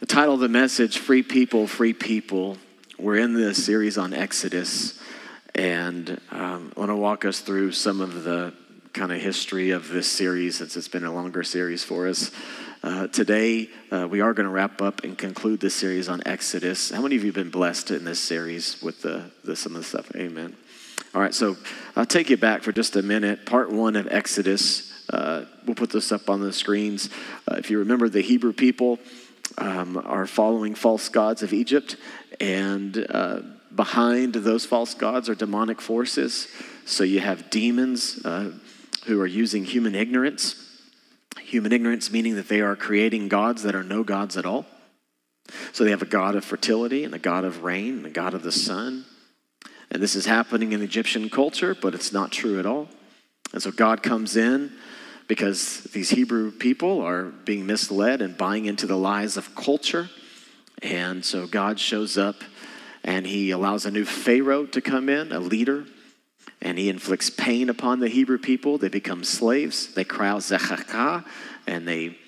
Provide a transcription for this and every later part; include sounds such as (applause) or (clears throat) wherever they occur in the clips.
The title of the message, Free People, Free People. We're in this series on Exodus, and um, I want to walk us through some of the kind of history of this series since it's been a longer series for us. Uh, today, uh, we are going to wrap up and conclude this series on Exodus. How many of you have been blessed in this series with the, the some of the stuff? Amen. All right, so I'll take you back for just a minute. Part one of Exodus. Uh, we'll put this up on the screens. Uh, if you remember, the Hebrew people um, are following false gods of Egypt, and uh, behind those false gods are demonic forces. So you have demons uh, who are using human ignorance. Human ignorance meaning that they are creating gods that are no gods at all. So they have a god of fertility and a god of rain and a god of the sun. And this is happening in Egyptian culture, but it's not true at all. And so God comes in because these Hebrew people are being misled and buying into the lies of culture. And so God shows up and he allows a new Pharaoh to come in, a leader, and he inflicts pain upon the Hebrew people. They become slaves. They cry out Zechakah, and they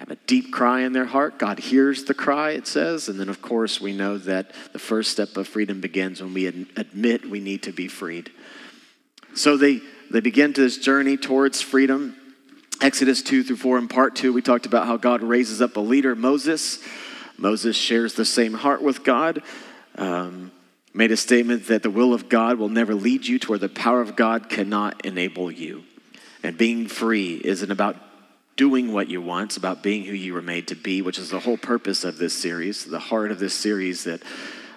have a deep cry in their heart. God hears the cry, it says. And then, of course, we know that the first step of freedom begins when we admit we need to be freed. So they, they begin this journey towards freedom. Exodus 2 through 4 in part 2, we talked about how God raises up a leader, Moses. Moses shares the same heart with God. Um, made a statement that the will of God will never lead you to where the power of God cannot enable you. And being free isn't about doing what you want, it's about being who you were made to be, which is the whole purpose of this series, the heart of this series that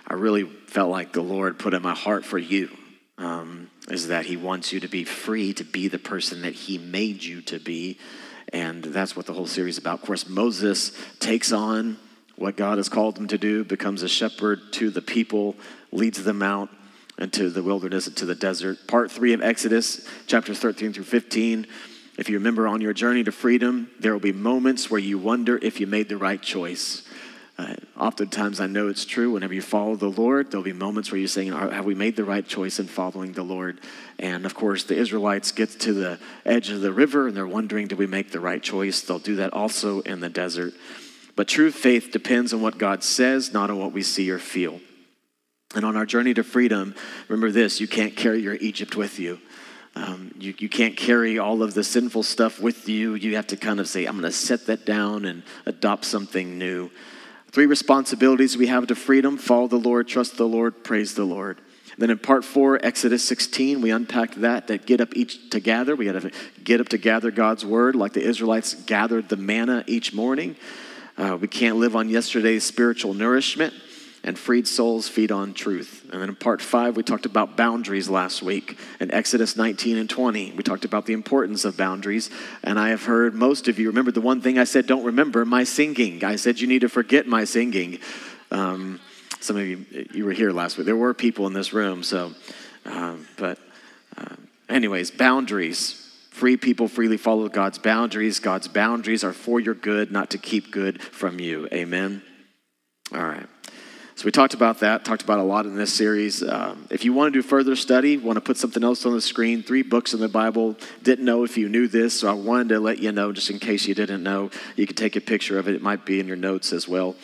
I really felt like the Lord put in my heart for you. Um, is that he wants you to be free to be the person that he made you to be. And that's what the whole series is about. Of course, Moses takes on what God has called him to do, becomes a shepherd to the people, leads them out into the wilderness, into the desert. Part three of Exodus, chapters 13 through 15. If you remember on your journey to freedom, there will be moments where you wonder if you made the right choice. Uh, oftentimes, I know it's true. Whenever you follow the Lord, there'll be moments where you're saying, Have we made the right choice in following the Lord? And of course, the Israelites get to the edge of the river and they're wondering, Did we make the right choice? They'll do that also in the desert. But true faith depends on what God says, not on what we see or feel. And on our journey to freedom, remember this you can't carry your Egypt with you. Um, you, you can't carry all of the sinful stuff with you. You have to kind of say, I'm going to set that down and adopt something new. Three responsibilities we have to freedom follow the Lord, trust the Lord, praise the Lord. Then in part four, Exodus 16, we unpacked that, that get up each to gather. We got to get up to gather God's word like the Israelites gathered the manna each morning. Uh, we can't live on yesterday's spiritual nourishment and freed souls feed on truth. And then in part five, we talked about boundaries last week. In Exodus 19 and 20, we talked about the importance of boundaries. And I have heard most of you remember the one thing I said, don't remember my singing. I said, you need to forget my singing. Um, some of you, you were here last week. There were people in this room, so, um, but, uh, anyways, boundaries. Free people freely follow God's boundaries. God's boundaries are for your good, not to keep good from you. Amen. All right. So we talked about that, talked about a lot in this series. Um, if you want to do further study, want to put something else on the screen, three books in the Bible. Didn't know if you knew this, so I wanted to let you know just in case you didn't know. You could take a picture of it. It might be in your notes as well.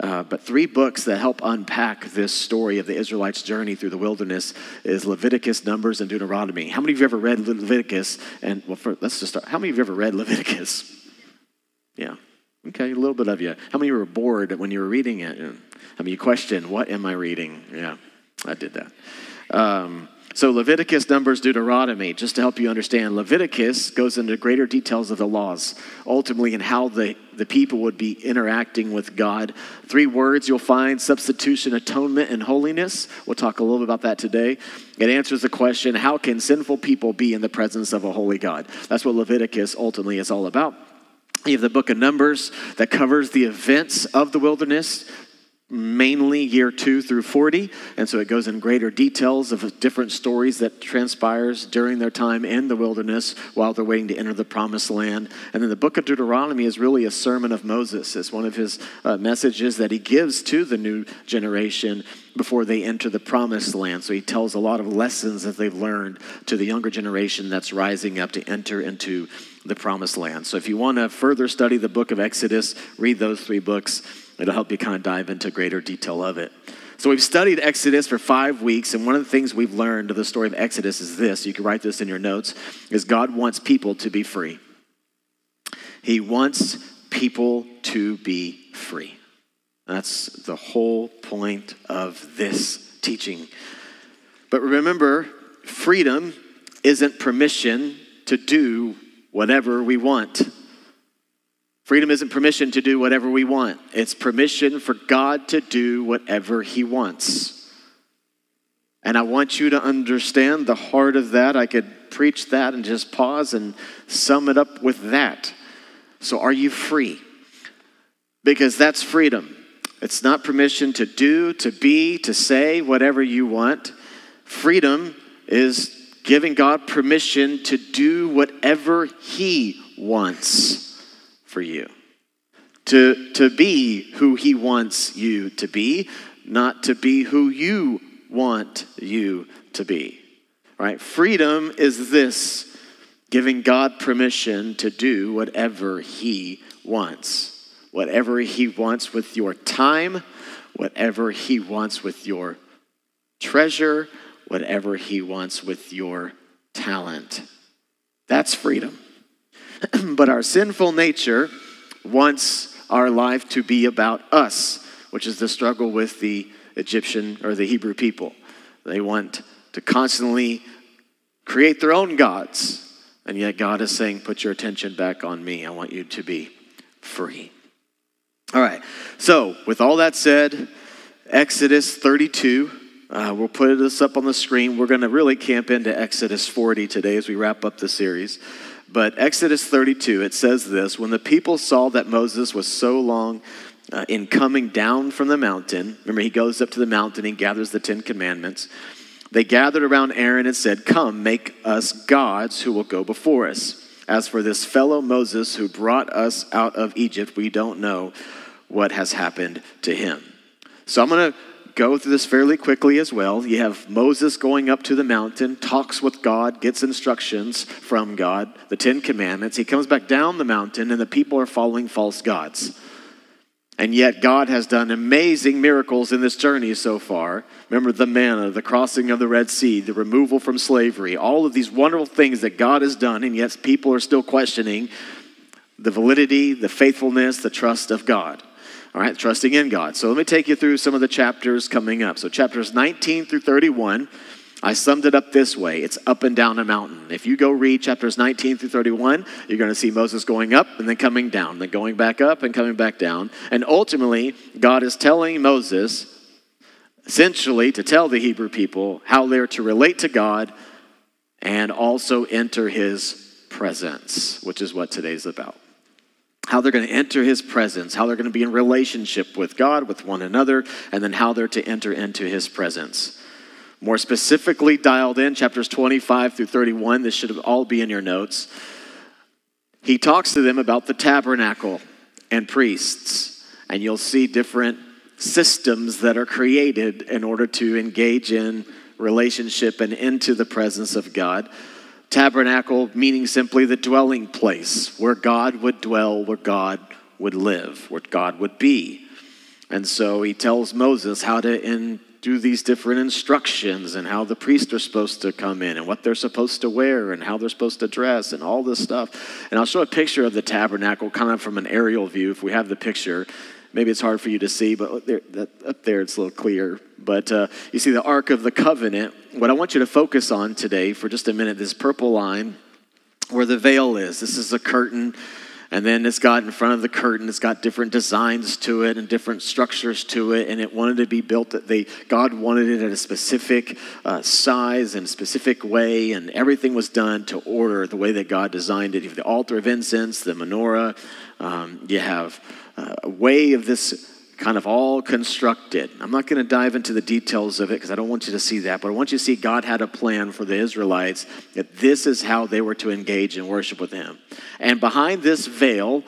Uh, but three books that help unpack this story of the Israelites' journey through the wilderness is Leviticus, Numbers, and Deuteronomy. How many of you ever read Leviticus? And well, for, let's just start. How many of you ever read Leviticus? Yeah, okay, a little bit of you. How many were bored when you were reading it? I mean, you question, what am I reading? Yeah, I did that. Um, so, Leviticus, Numbers, Deuteronomy, just to help you understand, Leviticus goes into greater details of the laws, ultimately, and how the, the people would be interacting with God. Three words you'll find substitution, atonement, and holiness. We'll talk a little bit about that today. It answers the question how can sinful people be in the presence of a holy God? That's what Leviticus ultimately is all about. You have the book of Numbers that covers the events of the wilderness, mainly year 2 through 40 and so it goes in greater details of different stories that transpires during their time in the wilderness while they're waiting to enter the promised land. And then the book of deuteronomy is really a sermon of moses. It's one of his uh, messages that he gives to the new generation before they enter the promised land. So he tells a lot of lessons that they've learned to the younger generation that's rising up to enter into the promised land. So if you want to further study the book of exodus read those three books It'll help you kind of dive into greater detail of it. So we've studied Exodus for five weeks, and one of the things we've learned of the story of Exodus is this. You can write this in your notes: is God wants people to be free. He wants people to be free. That's the whole point of this teaching. But remember, freedom isn't permission to do whatever we want. Freedom isn't permission to do whatever we want, it's permission for God to do whatever He wants. And I want you to understand the heart of that. I could preach that and just pause and sum it up with that. So, are you free? Because that's freedom. It's not permission to do, to be, to say whatever you want. Freedom is giving God permission to do whatever He wants for you. To, to be who He wants you to be, not to be who you want you to be. Right? Freedom is this giving God permission to do whatever He wants. Whatever He wants with your time, whatever He wants with your treasure, whatever He wants with your talent. That's freedom. (clears throat) but our sinful nature wants our life to be about us, which is the struggle with the Egyptian or the Hebrew people. They want to constantly create their own gods. And yet God is saying, put your attention back on me. I want you to be free. All right. So, with all that said, Exodus 32. Uh, we'll put this up on the screen. We're going to really camp into Exodus 40 today as we wrap up the series. But Exodus 32, it says this When the people saw that Moses was so long uh, in coming down from the mountain, remember, he goes up to the mountain, he gathers the Ten Commandments. They gathered around Aaron and said, Come, make us gods who will go before us. As for this fellow Moses who brought us out of Egypt, we don't know what has happened to him. So I'm going to go through this fairly quickly as well. You have Moses going up to the mountain, talks with God, gets instructions from God, the Ten Commandments. He comes back down the mountain, and the people are following false gods. And yet, God has done amazing miracles in this journey so far. Remember the manna, the crossing of the Red Sea, the removal from slavery, all of these wonderful things that God has done, and yet people are still questioning the validity, the faithfulness, the trust of God. All right, trusting in God. So let me take you through some of the chapters coming up. So, chapters 19 through 31, I summed it up this way it's up and down a mountain. If you go read chapters 19 through 31, you're going to see Moses going up and then coming down, then going back up and coming back down. And ultimately, God is telling Moses, essentially, to tell the Hebrew people how they're to relate to God and also enter his presence, which is what today's about how they're going to enter his presence, how they're going to be in relationship with God, with one another, and then how they're to enter into his presence. More specifically, dialed in, chapters 25 through 31, this should all be in your notes. He talks to them about the tabernacle and priests, and you'll see different systems that are created in order to engage in relationship and into the presence of God. Tabernacle meaning simply the dwelling place where God would dwell, where God would live, where God would be. And so he tells Moses how to in, do these different instructions and how the priests are supposed to come in and what they're supposed to wear and how they're supposed to dress and all this stuff. And I'll show a picture of the tabernacle kind of from an aerial view if we have the picture. Maybe it's hard for you to see, but there, that, up there it's a little clear. But uh, you see the Ark of the Covenant. What I want you to focus on today for just a minute, this purple line where the veil is. This is a curtain. And then it's got in front of the curtain, it's got different designs to it and different structures to it. And it wanted to be built that they, God wanted it at a specific uh, size and specific way. And everything was done to order the way that God designed it. The altar of incense, the menorah, um, you have uh, a way of this kind of all constructed. I'm not going to dive into the details of it because I don't want you to see that, but I want you to see God had a plan for the Israelites that this is how they were to engage in worship with Him. And behind this veil,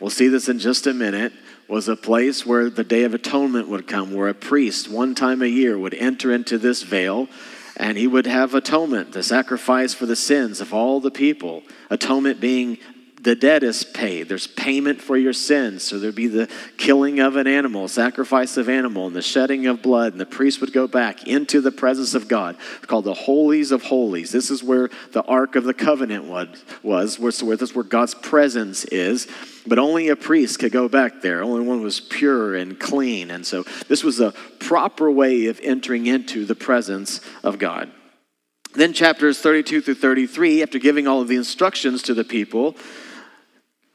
we'll see this in just a minute, was a place where the Day of Atonement would come, where a priest one time a year would enter into this veil and he would have atonement, the sacrifice for the sins of all the people. Atonement being the debt is paid. There's payment for your sins. So there'd be the killing of an animal, sacrifice of animal, and the shedding of blood. And the priest would go back into the presence of God, called the holies of holies. This is where the ark of the covenant was, was where this where God's presence is. But only a priest could go back there. Only one was pure and clean. And so this was a proper way of entering into the presence of God. Then chapters 32 through 33, after giving all of the instructions to the people,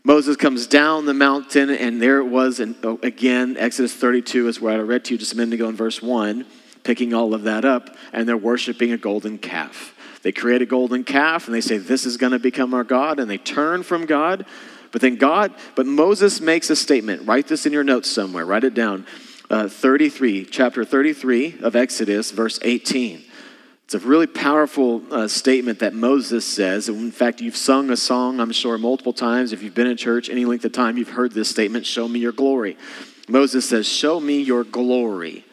Moses comes down the mountain, and there it was. And oh, again, Exodus 32 is where I read to you just a minute ago in verse 1, picking all of that up, and they're worshiping a golden calf. They create a golden calf, and they say, This is going to become our God, and they turn from God. But then God, but Moses makes a statement. Write this in your notes somewhere, write it down. Uh, 33, chapter 33 of Exodus, verse 18. It's a really powerful uh, statement that Moses says. In fact, you've sung a song, I'm sure, multiple times. If you've been in church any length of time, you've heard this statement Show me your glory. Moses says, Show me your glory.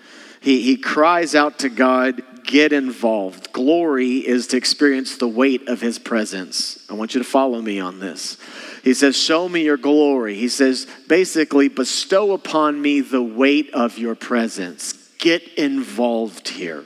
He, he cries out to God, Get involved. Glory is to experience the weight of his presence. I want you to follow me on this. He says, Show me your glory. He says, basically, bestow upon me the weight of your presence. Get involved here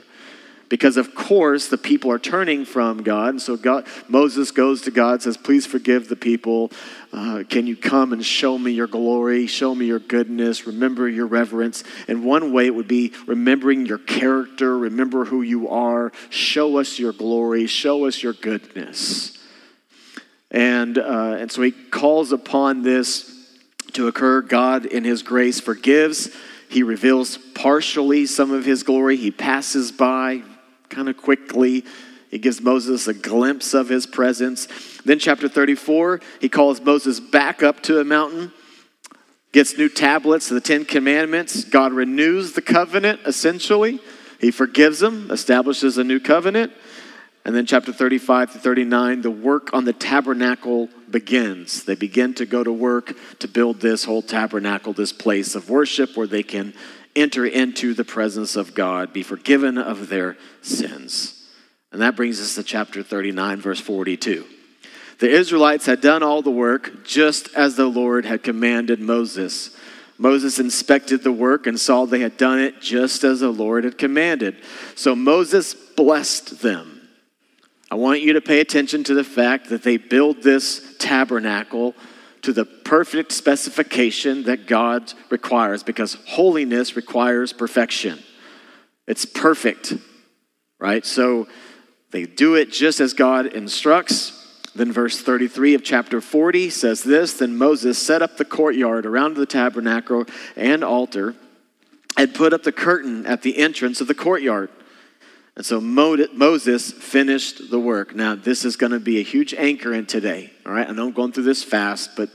because of course the people are turning from God. And so God, Moses goes to God, says, "Please forgive the people. Uh, can you come and show me your glory? Show me your goodness. Remember your reverence." And one way it would be remembering your character. Remember who you are. Show us your glory. Show us your goodness. And uh, and so he calls upon this to occur. God, in His grace, forgives. He reveals partially some of his glory. He passes by kind of quickly. He gives Moses a glimpse of his presence. Then, chapter 34, he calls Moses back up to a mountain, gets new tablets the Ten Commandments. God renews the covenant, essentially. He forgives them, establishes a new covenant. And then, chapter 35 to 39, the work on the tabernacle begins. They begin to go to work to build this whole tabernacle, this place of worship where they can enter into the presence of God, be forgiven of their sins. And that brings us to chapter 39, verse 42. The Israelites had done all the work just as the Lord had commanded Moses. Moses inspected the work and saw they had done it just as the Lord had commanded. So Moses blessed them. I want you to pay attention to the fact that they build this tabernacle to the perfect specification that God requires because holiness requires perfection. It's perfect, right? So they do it just as God instructs. Then, verse 33 of chapter 40 says this Then Moses set up the courtyard around the tabernacle and altar and put up the curtain at the entrance of the courtyard. And so Moses finished the work. Now, this is going to be a huge anchor in today. All right, I know I'm going through this fast, but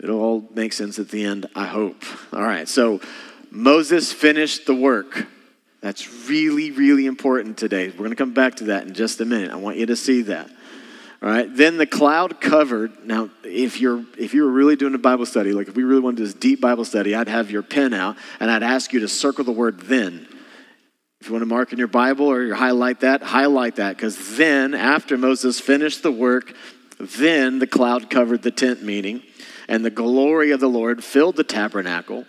it'll all make sense at the end, I hope. All right, so Moses finished the work. That's really, really important today. We're going to come back to that in just a minute. I want you to see that. All right. Then the cloud covered. Now, if you're if you were really doing a Bible study, like if we really wanted this deep Bible study, I'd have your pen out and I'd ask you to circle the word then if you want to mark in your Bible or highlight that, highlight that because then, after Moses finished the work, then the cloud covered the tent meeting, and the glory of the Lord filled the tabernacle.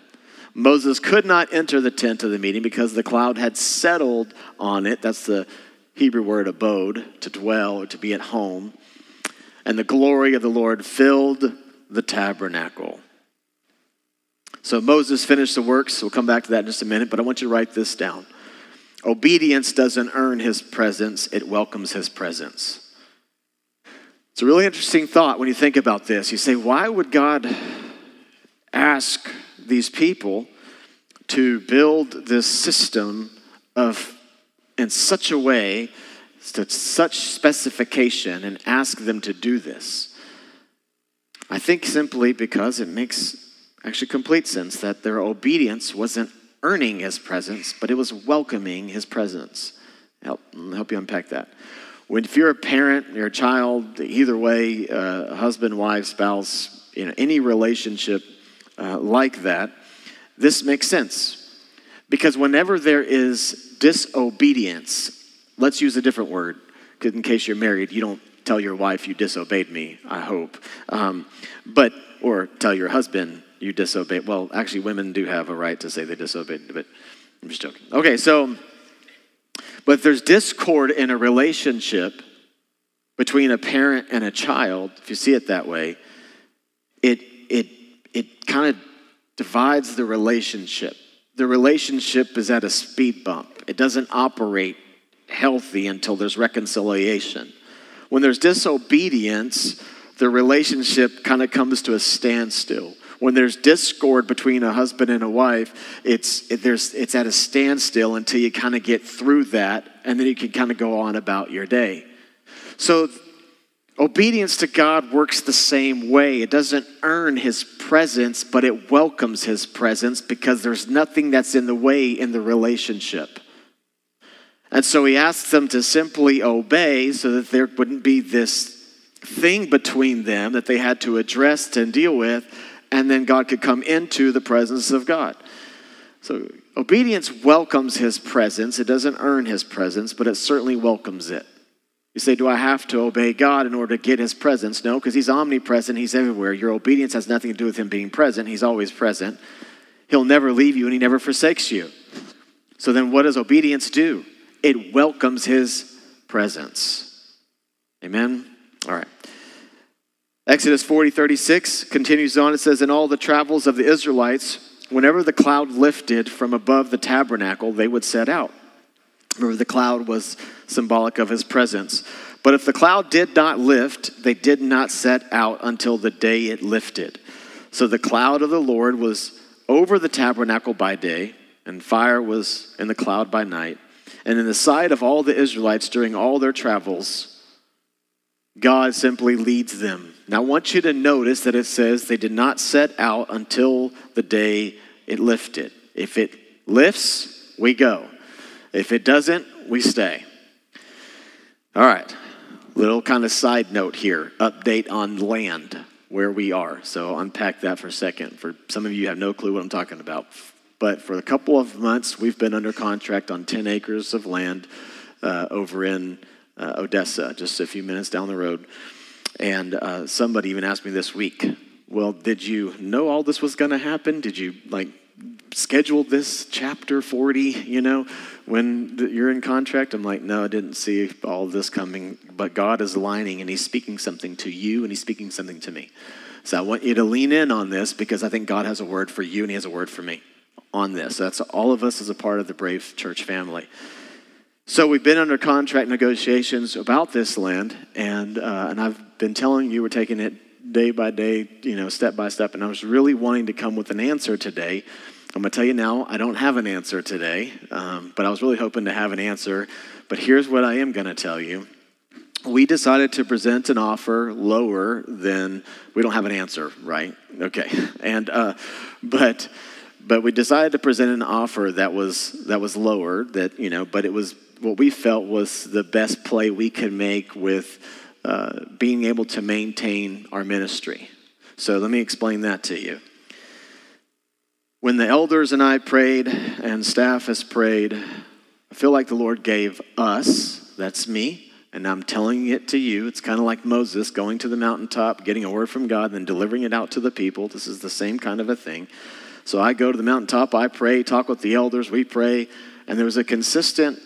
Moses could not enter the tent of the meeting because the cloud had settled on it. That's the Hebrew word abode, to dwell or to be at home. And the glory of the Lord filled the tabernacle. So Moses finished the works. We'll come back to that in just a minute, but I want you to write this down. Obedience doesn't earn his presence, it welcomes his presence. It's a really interesting thought when you think about this. You say, why would God ask these people to build this system of in such a way, to such specification, and ask them to do this? I think simply because it makes actually complete sense that their obedience wasn't earning his presence, but it was welcoming his presence. Help, help you unpack that. When, if you're a parent, you're a child, either way, uh, husband, wife, spouse, you know, any relationship uh, like that, this makes sense. Because whenever there is disobedience, let's use a different word, in case you're married, you don't tell your wife you disobeyed me, I hope. Um, but, or tell your husband you disobeyed. Well, actually, women do have a right to say they disobeyed, but I'm just joking. Okay, so, but there's discord in a relationship between a parent and a child, if you see it that way, it, it, it kind of divides the relationship. The relationship is at a speed bump, it doesn't operate healthy until there's reconciliation. When there's disobedience, the relationship kind of comes to a standstill. When there's discord between a husband and a wife, it's, it, there's, it's at a standstill until you kind of get through that, and then you can kind of go on about your day. So, obedience to God works the same way. It doesn't earn his presence, but it welcomes his presence because there's nothing that's in the way in the relationship. And so he asks them to simply obey so that there wouldn't be this thing between them that they had to address and deal with, and then God could come into the presence of God. So obedience welcomes his presence. It doesn't earn his presence, but it certainly welcomes it. You say, Do I have to obey God in order to get his presence? No, because he's omnipresent, he's everywhere. Your obedience has nothing to do with him being present, he's always present. He'll never leave you and he never forsakes you. So then, what does obedience do? it welcomes his presence. Amen? All right. Exodus 40, 36 continues on. It says, In all the travels of the Israelites, whenever the cloud lifted from above the tabernacle, they would set out. Remember, the cloud was symbolic of his presence. But if the cloud did not lift, they did not set out until the day it lifted. So the cloud of the Lord was over the tabernacle by day, and fire was in the cloud by night. And in the sight of all the Israelites during all their travels, God simply leads them. Now, I want you to notice that it says they did not set out until the day it lifted. If it lifts, we go. If it doesn't, we stay. All right, little kind of side note here update on land where we are. So, unpack that for a second. For some of you have no clue what I'm talking about. But for a couple of months, we've been under contract on 10 acres of land uh, over in uh, Odessa, just a few minutes down the road. And uh, somebody even asked me this week, well, did you know all this was going to happen? Did you like schedule this chapter 40, you know, when you're in contract? I'm like, no, I didn't see all this coming, but God is aligning and He's speaking something to you and He's speaking something to me. So I want you to lean in on this because I think God has a word for you and He has a word for me on this. That's all of us as a part of the Brave Church family. So we've been under contract negotiations about this land, and uh, and I've been telling you we're taking it day by day, you know, step by step. And I was really wanting to come with an answer today. I'm going to tell you now, I don't have an answer today, um, but I was really hoping to have an answer. But here's what I am going to tell you. We decided to present an offer lower than we don't have an answer, right? Okay, (laughs) and uh, but but we decided to present an offer that was that was lower that you know but it was what we felt was the best play we could make with uh, being able to maintain our ministry. So let me explain that to you. When the elders and i prayed and staff has prayed i feel like the lord gave us that's me and i'm telling it to you it's kind of like moses going to the mountaintop getting a word from god then delivering it out to the people. This is the same kind of a thing. So I go to the mountaintop, I pray, talk with the elders, we pray, and there was a consistent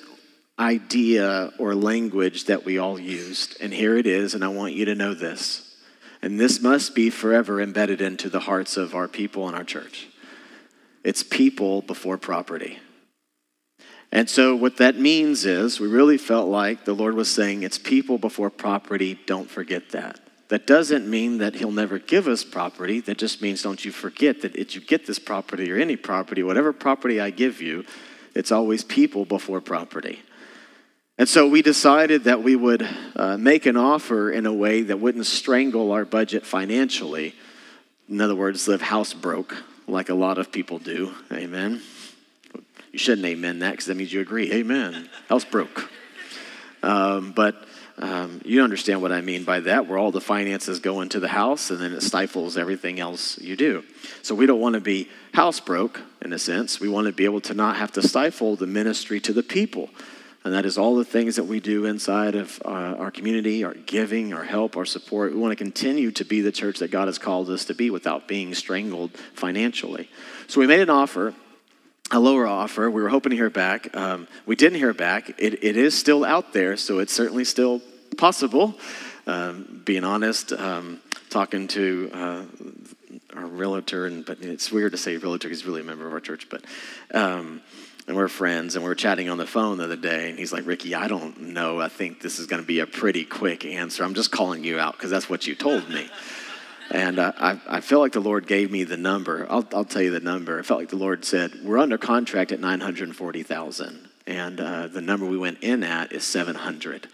idea or language that we all used. And here it is, and I want you to know this. And this must be forever embedded into the hearts of our people and our church. It's people before property. And so, what that means is, we really felt like the Lord was saying, it's people before property, don't forget that. That doesn't mean that he'll never give us property. That just means don't you forget that if you get this property or any property, whatever property I give you, it's always people before property. And so we decided that we would uh, make an offer in a way that wouldn't strangle our budget financially. In other words, live house broke, like a lot of people do. Amen. You shouldn't amen that because that means you agree. Amen. House broke. Um, but um, you understand what I mean by that, where all the finances go into the house and then it stifles everything else you do. So we don't want to be house broke, in a sense. We want to be able to not have to stifle the ministry to the people. And that is all the things that we do inside of uh, our community, our giving, our help, our support. We want to continue to be the church that God has called us to be without being strangled financially. So we made an offer a lower offer. We were hoping to hear back. Um, we didn't hear back. It, it is still out there, so it's certainly still possible. Um, being honest, um, talking to uh, our realtor, and but it's weird to say realtor. He's really a member of our church, but um, and we're friends, and we were chatting on the phone the other day, and he's like, "Ricky, I don't know. I think this is going to be a pretty quick answer. I'm just calling you out because that's what you told me." (laughs) And uh, I, I feel like the Lord gave me the number. I'll, I'll tell you the number. I felt like the Lord said, We're under contract at 940,000. And uh, the number we went in at is 700.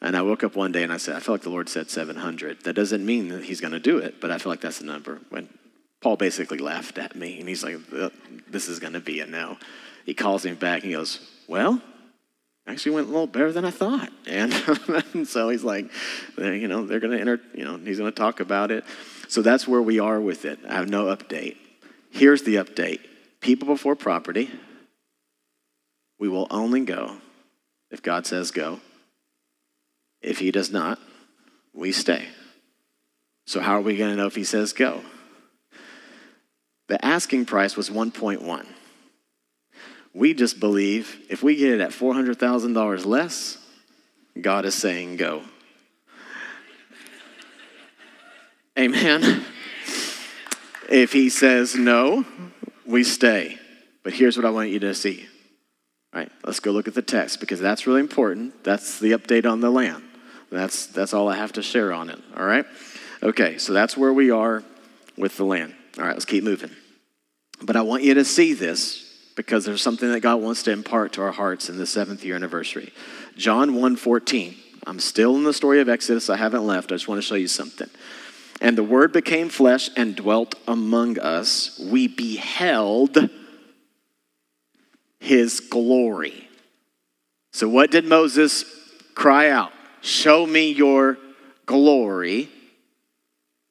And I woke up one day and I said, I feel like the Lord said 700. That doesn't mean that he's going to do it, but I feel like that's the number. When Paul basically laughed at me and he's like, This is going to be a no. He calls him back and he goes, Well, actually went a little better than I thought. And, (laughs) and so he's like, you know, they're going to enter, you know, he's going to talk about it. So that's where we are with it. I have no update. Here's the update people before property. We will only go if God says go. If he does not, we stay. So, how are we going to know if he says go? The asking price was 1.1. We just believe if we get it at $400,000 less, God is saying go. Amen. If he says no, we stay. But here's what I want you to see. All right, let's go look at the text because that's really important. That's the update on the land. That's, that's all I have to share on it. All right? Okay, so that's where we are with the land. All right, let's keep moving. But I want you to see this because there's something that God wants to impart to our hearts in the seventh year anniversary. John 1:14. I'm still in the story of Exodus. I haven't left. I just want to show you something. And the word became flesh and dwelt among us. We beheld his glory. So, what did Moses cry out? Show me your glory.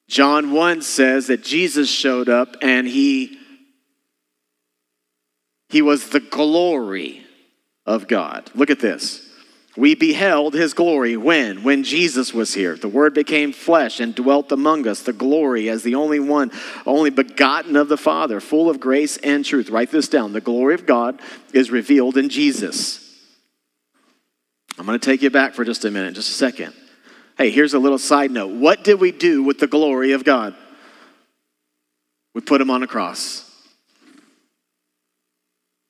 John 1 says that Jesus showed up and he he was the glory of God. Look at this. We beheld his glory when? When Jesus was here. The word became flesh and dwelt among us, the glory as the only one, only begotten of the Father, full of grace and truth. Write this down. The glory of God is revealed in Jesus. I'm going to take you back for just a minute, just a second. Hey, here's a little side note. What did we do with the glory of God? We put him on a cross.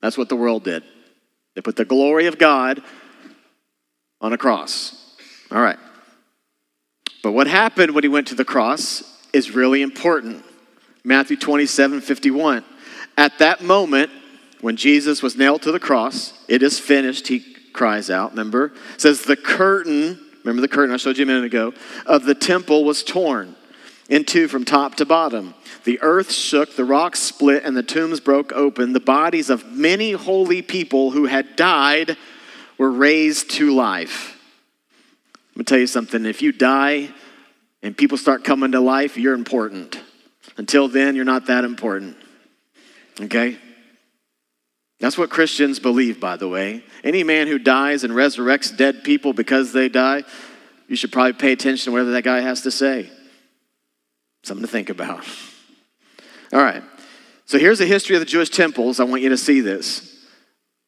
That's what the world did. They put the glory of God on a cross. All right. But what happened when he went to the cross is really important. Matthew 27 51. At that moment, when Jesus was nailed to the cross, it is finished, he cries out, remember? It says the curtain, remember the curtain I showed you a minute ago, of the temple was torn in two from top to bottom. The earth shook, the rocks split, and the tombs broke open. The bodies of many holy people who had died were raised to life. I'm going to tell you something. If you die and people start coming to life, you're important. Until then, you're not that important. Okay? That's what Christians believe, by the way. Any man who dies and resurrects dead people because they die, you should probably pay attention to whatever that guy has to say. Something to think about. All right. So here's a history of the Jewish temples. I want you to see this.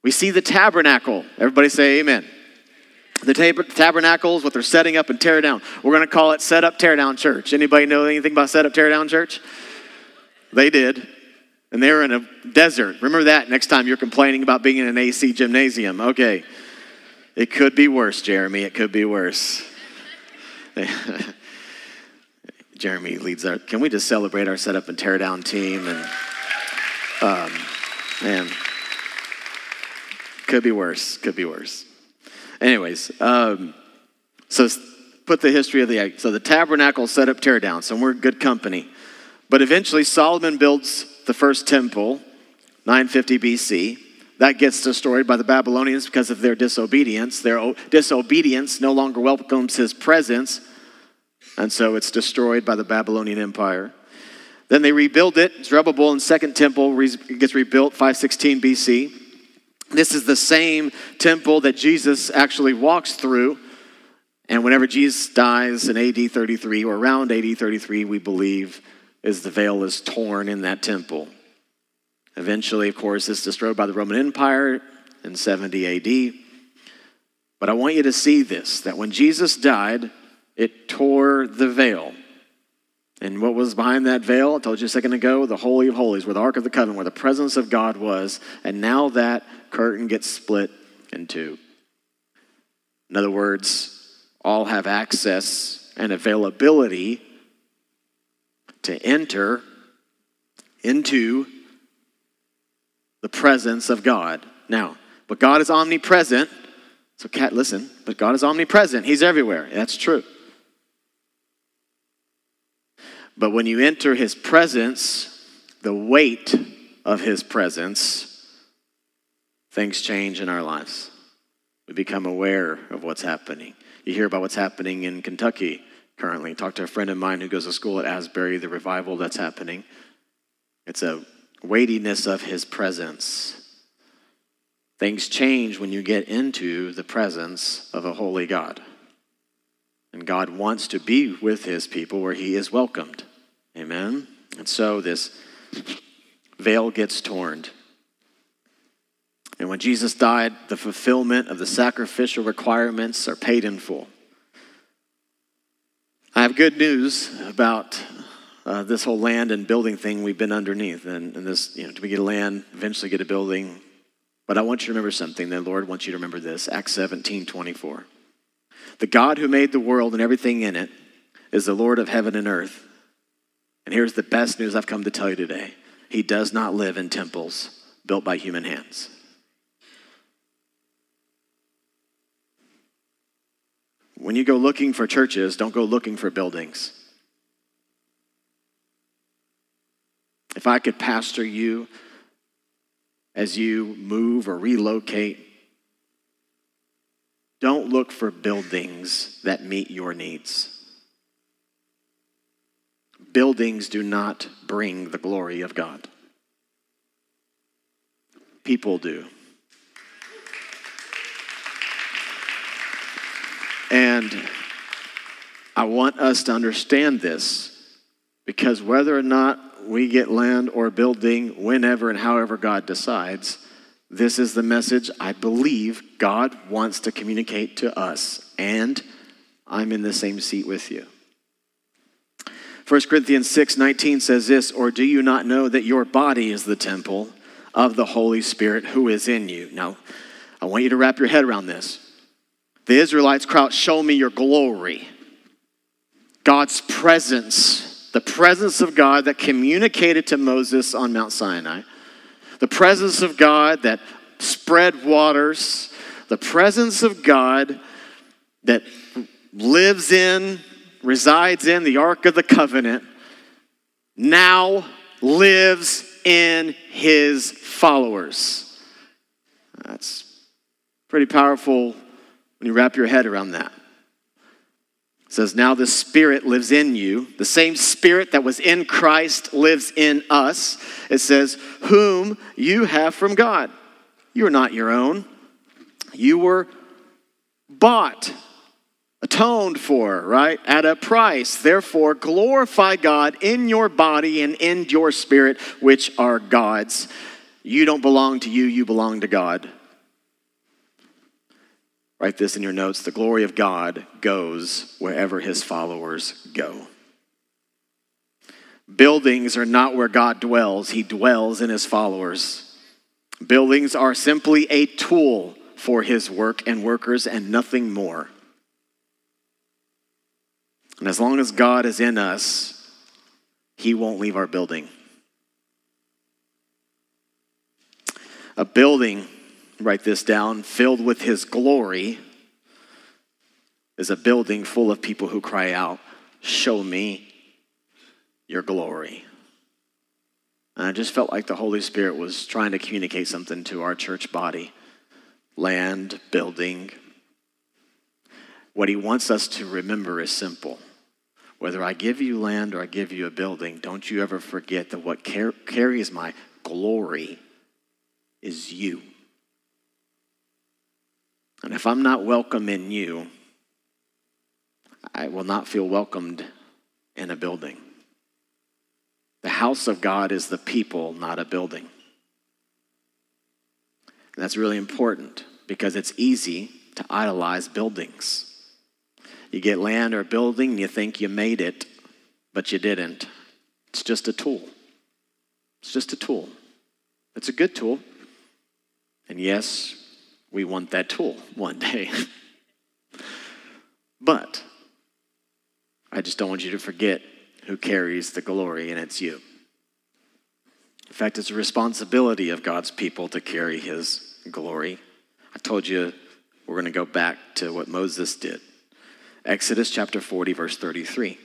We see the tabernacle. Everybody say amen. The tab- tabernacle is what they're setting up and tear down. We're going to call it set up, tear down church. Anybody know anything about set up, tear down church? They did. And they were in a desert. Remember that next time you're complaining about being in an AC gymnasium. Okay. It could be worse, Jeremy. It could be worse. (laughs) Jeremy leads our. Can we just celebrate our setup and tear down team? And um, man, could be worse. Could be worse. Anyways, um, so put the history of the so the tabernacle set up tear down. So we're good company. But eventually Solomon builds the first temple, 950 BC. That gets destroyed by the Babylonians because of their disobedience. Their disobedience no longer welcomes his presence and so it's destroyed by the Babylonian Empire. Then they rebuild it. Zerubbabel and Second Temple gets rebuilt 516 BC. This is the same temple that Jesus actually walks through. And whenever Jesus dies in AD 33 or around AD 33, we believe is the veil is torn in that temple. Eventually, of course, it's destroyed by the Roman Empire in 70 AD. But I want you to see this that when Jesus died, it tore the veil. And what was behind that veil? I told you a second ago the Holy of Holies, where the Ark of the Covenant, where the presence of God was. And now that curtain gets split in two. In other words, all have access and availability to enter into the presence of God. Now, but God is omnipresent. So, cat, listen, but God is omnipresent. He's everywhere. That's true. But when you enter his presence, the weight of his presence, things change in our lives. We become aware of what's happening. You hear about what's happening in Kentucky currently. Talk to a friend of mine who goes to school at Asbury, the revival that's happening. It's a weightiness of his presence. Things change when you get into the presence of a holy God. And God wants to be with his people where he is welcomed. Amen? And so this veil gets torn. And when Jesus died, the fulfillment of the sacrificial requirements are paid in full. I have good news about uh, this whole land and building thing we've been underneath. And, and this, you know, do we get a land, eventually get a building? But I want you to remember something. The Lord wants you to remember this Acts 17 24. The God who made the world and everything in it is the Lord of heaven and earth. And here's the best news I've come to tell you today He does not live in temples built by human hands. When you go looking for churches, don't go looking for buildings. If I could pastor you as you move or relocate, don't look for buildings that meet your needs. Buildings do not bring the glory of God, people do. And I want us to understand this because whether or not we get land or building whenever and however God decides, this is the message I believe God wants to communicate to us. And I'm in the same seat with you. 1 Corinthians 6 19 says this, or do you not know that your body is the temple of the Holy Spirit who is in you? Now, I want you to wrap your head around this. The Israelites cry Show me your glory. God's presence, the presence of God that communicated to Moses on Mount Sinai, the presence of God that spread waters, the presence of God that lives in, resides in the Ark of the Covenant, now lives in his followers. That's pretty powerful when you wrap your head around that. It says, Now the Spirit lives in you. The same Spirit that was in Christ lives in us. It says, Whom you have from God. You are not your own. You were bought, atoned for, right? At a price. Therefore, glorify God in your body and in your spirit, which are God's. You don't belong to you, you belong to God. Write this in your notes. The glory of God goes wherever his followers go. Buildings are not where God dwells, he dwells in his followers. Buildings are simply a tool for his work and workers and nothing more. And as long as God is in us, he won't leave our building. A building write this down, filled with his glory, is a building full of people who cry out, Show me your glory. And I just felt like the Holy Spirit was trying to communicate something to our church body land, building. What he wants us to remember is simple. Whether I give you land or I give you a building, don't you ever forget that what car- carries my glory is you. And if I'm not welcome in you, I will not feel welcomed in a building. The house of God is the people, not a building. And that's really important because it's easy to idolize buildings. You get land or a building and you think you made it, but you didn't. It's just a tool. It's just a tool. It's a good tool. And yes, we want that tool one day. but I just don't want you to forget who carries the glory, and it's you. In fact, it's a responsibility of God's people to carry his glory. I told you we're going to go back to what Moses did. Exodus chapter 40, verse 33.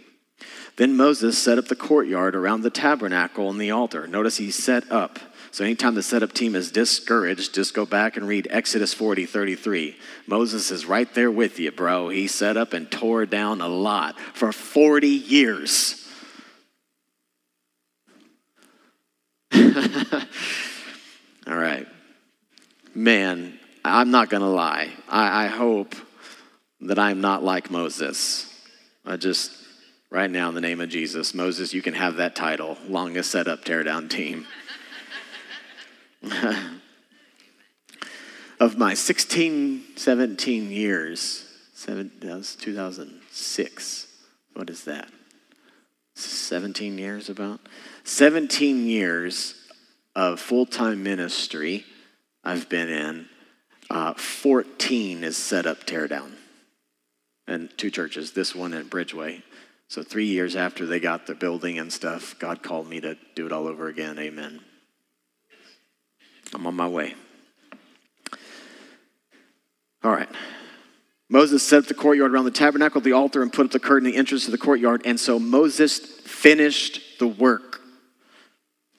Then Moses set up the courtyard around the tabernacle and the altar. Notice he set up. So anytime the setup team is discouraged, just go back and read Exodus 40, 33. Moses is right there with you, bro. He set up and tore down a lot for 40 years. (laughs) All right. Man, I'm not going to lie. I, I hope that I'm not like Moses. I just, right now, in the name of Jesus, Moses, you can have that title longest set up teardown team. (laughs) of my 16, 17 years, seven, that was 2006. What is that? 17 years about? 17 years of full time ministry I've been in. Uh, 14 is set up teardown. And two churches, this one at Bridgeway. So, three years after they got the building and stuff, God called me to do it all over again. Amen. I'm on my way. All right. Moses set up the courtyard around the tabernacle, the altar, and put up the curtain, in the entrance to the courtyard. And so Moses finished the work.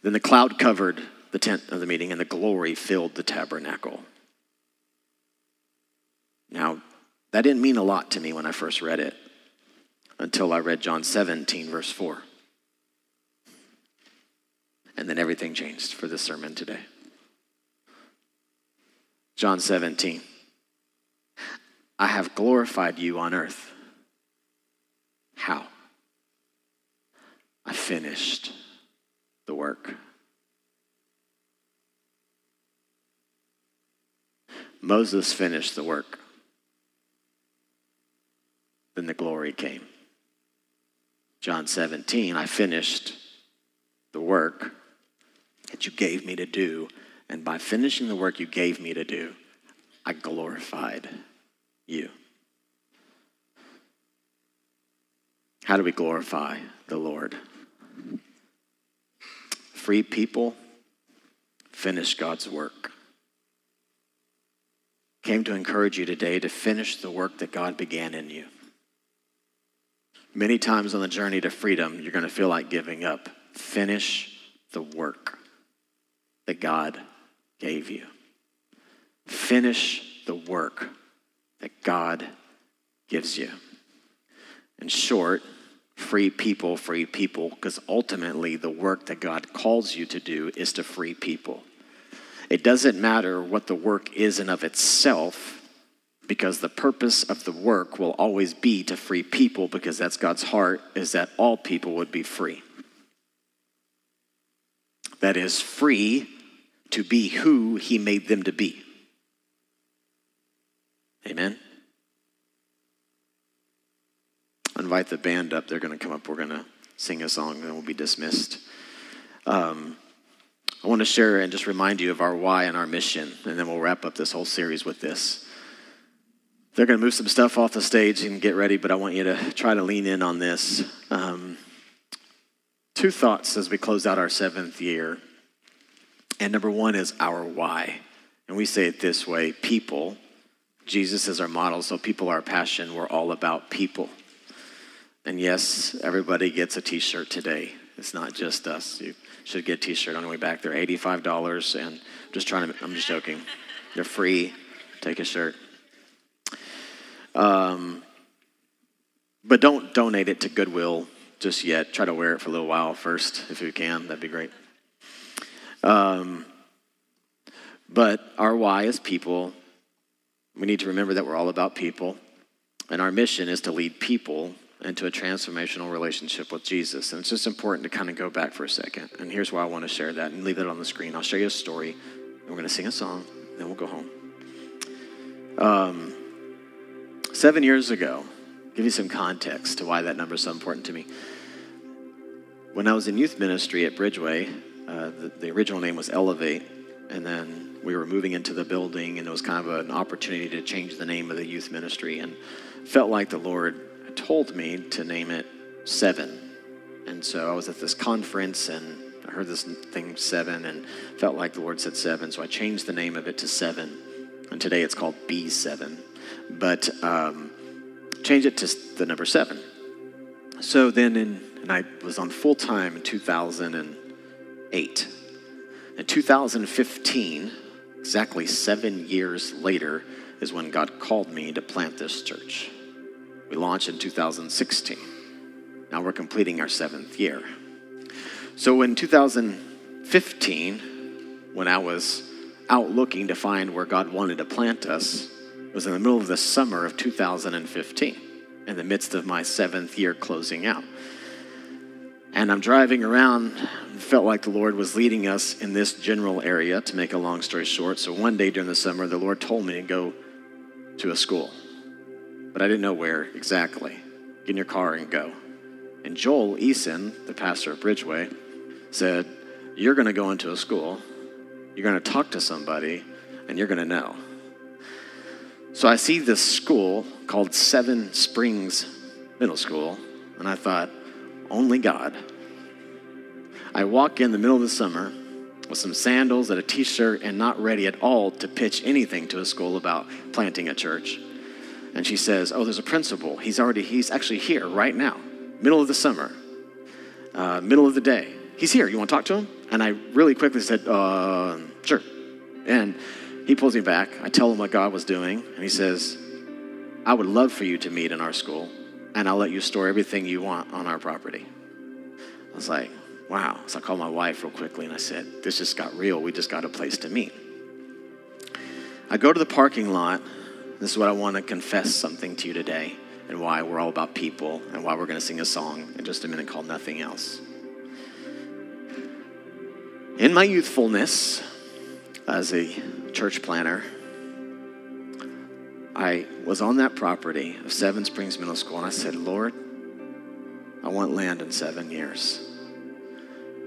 Then the cloud covered the tent of the meeting, and the glory filled the tabernacle. Now, that didn't mean a lot to me when I first read it until I read John 17, verse 4. And then everything changed for this sermon today. John 17. I have glorified you on earth. How? I finished the work. Moses finished the work. Then the glory came. John 17, I finished the work that you gave me to do. And by finishing the work you gave me to do, I glorified you. How do we glorify the Lord? Free people finish God's work. Came to encourage you today to finish the work that God began in you. Many times on the journey to freedom, you're going to feel like giving up. Finish the work that God gave you. Finish the work that God gives you. In short, free people, free people, because ultimately the work that God calls you to do is to free people. It doesn't matter what the work is in of itself, because the purpose of the work will always be to free people, because that's God's heart, is that all people would be free. That is free to be who He made them to be. Amen. invite the band up. They're going to come up. We're going to sing a song, and we'll be dismissed. Um, I want to share and just remind you of our why and our mission, and then we'll wrap up this whole series with this. They're going to move some stuff off the stage and get ready, but I want you to try to lean in on this. Um, two thoughts as we close out our seventh year. And number one is our why. And we say it this way people Jesus is our model, so people are our passion. We're all about people. And yes, everybody gets a t shirt today. It's not just us. You should get a t shirt on the way back. They're $85, and I'm just trying to, I'm just joking. They're free. Take a shirt. Um, but don't donate it to Goodwill just yet. Try to wear it for a little while first, if you can. That'd be great. Um, but our why is people We need to remember that we're all about people, and our mission is to lead people into a transformational relationship with Jesus. And it's just important to kind of go back for a second. And here's why I want to share that and leave it on the screen. I'll show you a story, and we're going to sing a song, and then we'll go home. Um, seven years ago, give you some context to why that number is so important to me. When I was in youth ministry at Bridgeway, uh, the, the original name was Elevate, and then we were moving into the building, and it was kind of an opportunity to change the name of the youth ministry, and felt like the Lord told me to name it Seven. And so I was at this conference and I heard this thing seven and felt like the Lord said seven. So I changed the name of it to seven. And today it's called B7. But um, change it to the number seven. So then, in, and I was on full time in 2008. In 2015, exactly seven years later, is when God called me to plant this church. We launched in 2016. Now we're completing our seventh year. So in 2015, when I was out looking to find where God wanted to plant us, it was in the middle of the summer of 2015, in the midst of my seventh year closing out. And I'm driving around, felt like the Lord was leading us in this general area, to make a long story short. So one day during the summer, the Lord told me to go to a school but I didn't know where exactly. Get in your car and go. And Joel Eason, the pastor of Bridgeway, said, You're going to go into a school, you're going to talk to somebody, and you're going to know. So I see this school called Seven Springs Middle School, and I thought, Only God. I walk in the middle of the summer with some sandals and a t shirt and not ready at all to pitch anything to a school about planting a church and she says, "Oh, there's a principal. He's already he's actually here right now, middle of the summer, uh, middle of the day. He's here. You want to talk to him?" And I really quickly said, uh, "Sure." And he pulls me back. I tell him what God was doing, and he says, "I would love for you to meet in our school, and I'll let you store everything you want on our property." I was like, "Wow!" So I called my wife real quickly, and I said, "This just got real. We just got a place to meet." I go to the parking lot this is what I want to confess something to you today and why we're all about people and why we're going to sing a song in just a minute called Nothing Else. In my youthfulness as a church planter, I was on that property of Seven Springs Middle School and I said, Lord, I want land in seven years.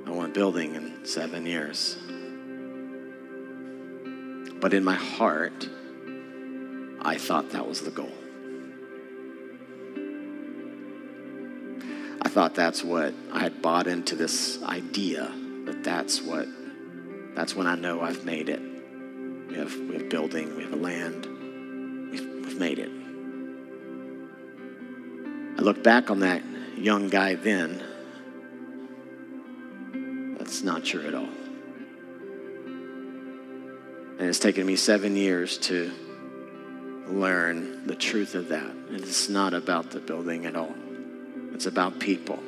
I want building in seven years. But in my heart, I thought that was the goal. I thought that's what I had bought into this idea that that's what that's when I know I've made it. We have we have building, we have a land, we've made it. I look back on that young guy then. That's not true at all. And it's taken me seven years to learn the truth of that. It's not about the building at all, it's about people.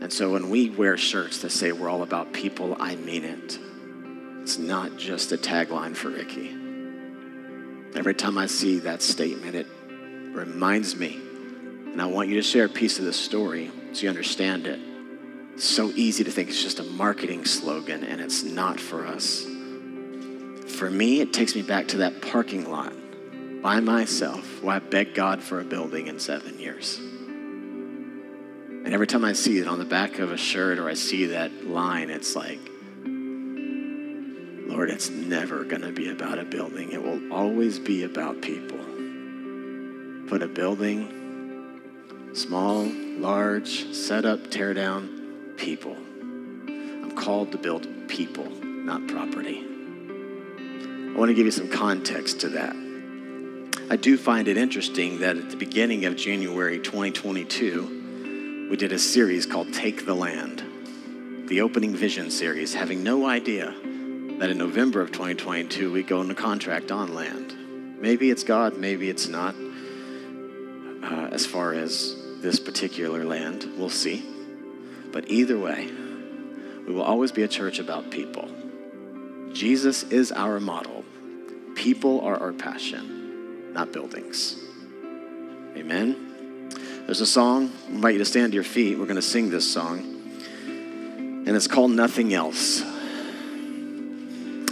And so when we wear shirts that say we're all about people, I mean it. It's not just a tagline for Ricky. Every time I see that statement, it reminds me. And I want you to share a piece of the story so you understand it. It's so easy to think it's just a marketing slogan, and it's not for us. For me, it takes me back to that parking lot by myself where I begged God for a building in seven years. And every time I see it on the back of a shirt or I see that line, it's like, Lord, it's never going to be about a building. It will always be about people. Put a building, small, large, set up, tear down, people. I'm called to build people, not property. I want to give you some context to that. I do find it interesting that at the beginning of January 2022, we did a series called Take the Land, the opening vision series, having no idea that in November of 2022 we go into contract on land. Maybe it's God, maybe it's not. Uh, as far as this particular land, we'll see. But either way, we will always be a church about people. Jesus is our model. People are our passion, not buildings. Amen. There's a song. I invite you to stand to your feet. We're going to sing this song. And it's called Nothing Else.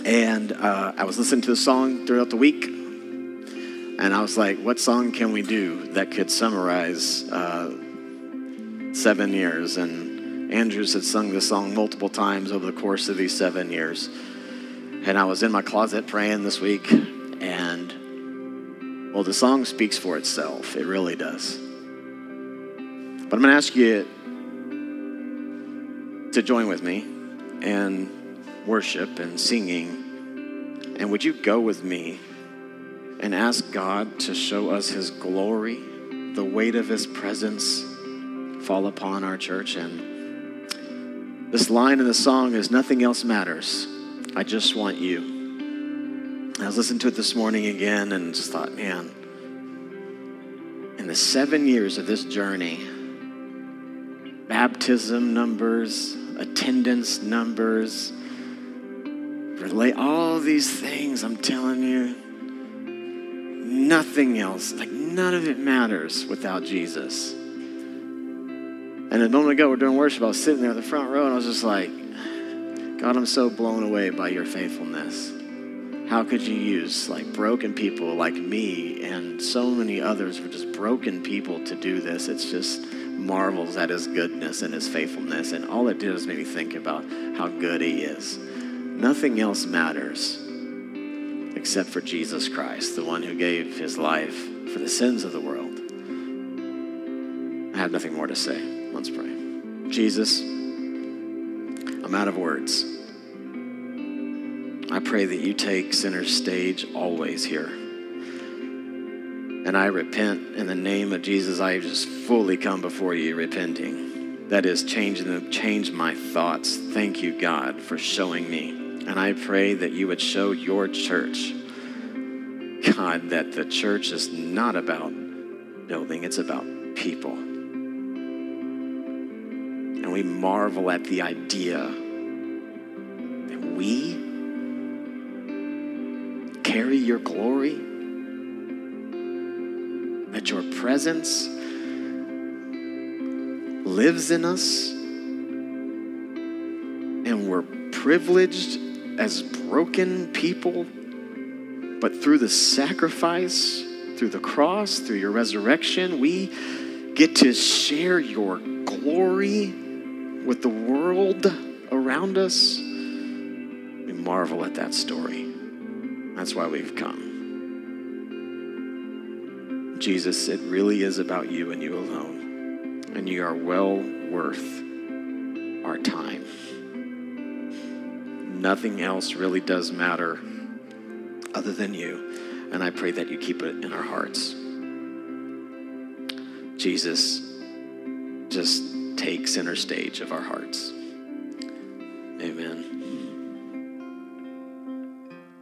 And uh, I was listening to the song throughout the week. And I was like, what song can we do that could summarize uh, seven years? And Andrews had sung this song multiple times over the course of these seven years. And I was in my closet praying this week, and well, the song speaks for itself. It really does. But I'm going to ask you to join with me and worship and singing. And would you go with me and ask God to show us His glory, the weight of His presence fall upon our church? And this line in the song is Nothing else matters. I just want you. I was listening to it this morning again and just thought, man, in the seven years of this journey, baptism numbers, attendance numbers, relate all these things, I'm telling you, nothing else, like none of it matters without Jesus. And a moment ago, we're doing worship. I was sitting there in the front row, and I was just like, God, I'm so blown away by your faithfulness. How could you use like broken people like me and so many others were just broken people to do this? It's just marvels at his goodness and his faithfulness. And all it did was make me think about how good he is. Nothing else matters except for Jesus Christ, the one who gave his life for the sins of the world. I have nothing more to say. Let's pray. Jesus, I'm out of words. I pray that you take center stage always here. And I repent in the name of Jesus. I just fully come before you repenting. That is changing them, change my thoughts. Thank you, God, for showing me. And I pray that you would show your church, God, that the church is not about building, it's about people. And we marvel at the idea that we carry your glory, that your presence lives in us, and we're privileged as broken people, but through the sacrifice, through the cross, through your resurrection, we get to share your glory with the world around us. We marvel at that story. That's why we've come. Jesus, it really is about you and you alone. And you are well worth our time nothing else really does matter other than you. And I pray that you keep it in our hearts. Jesus, just take center stage of our hearts. Amen.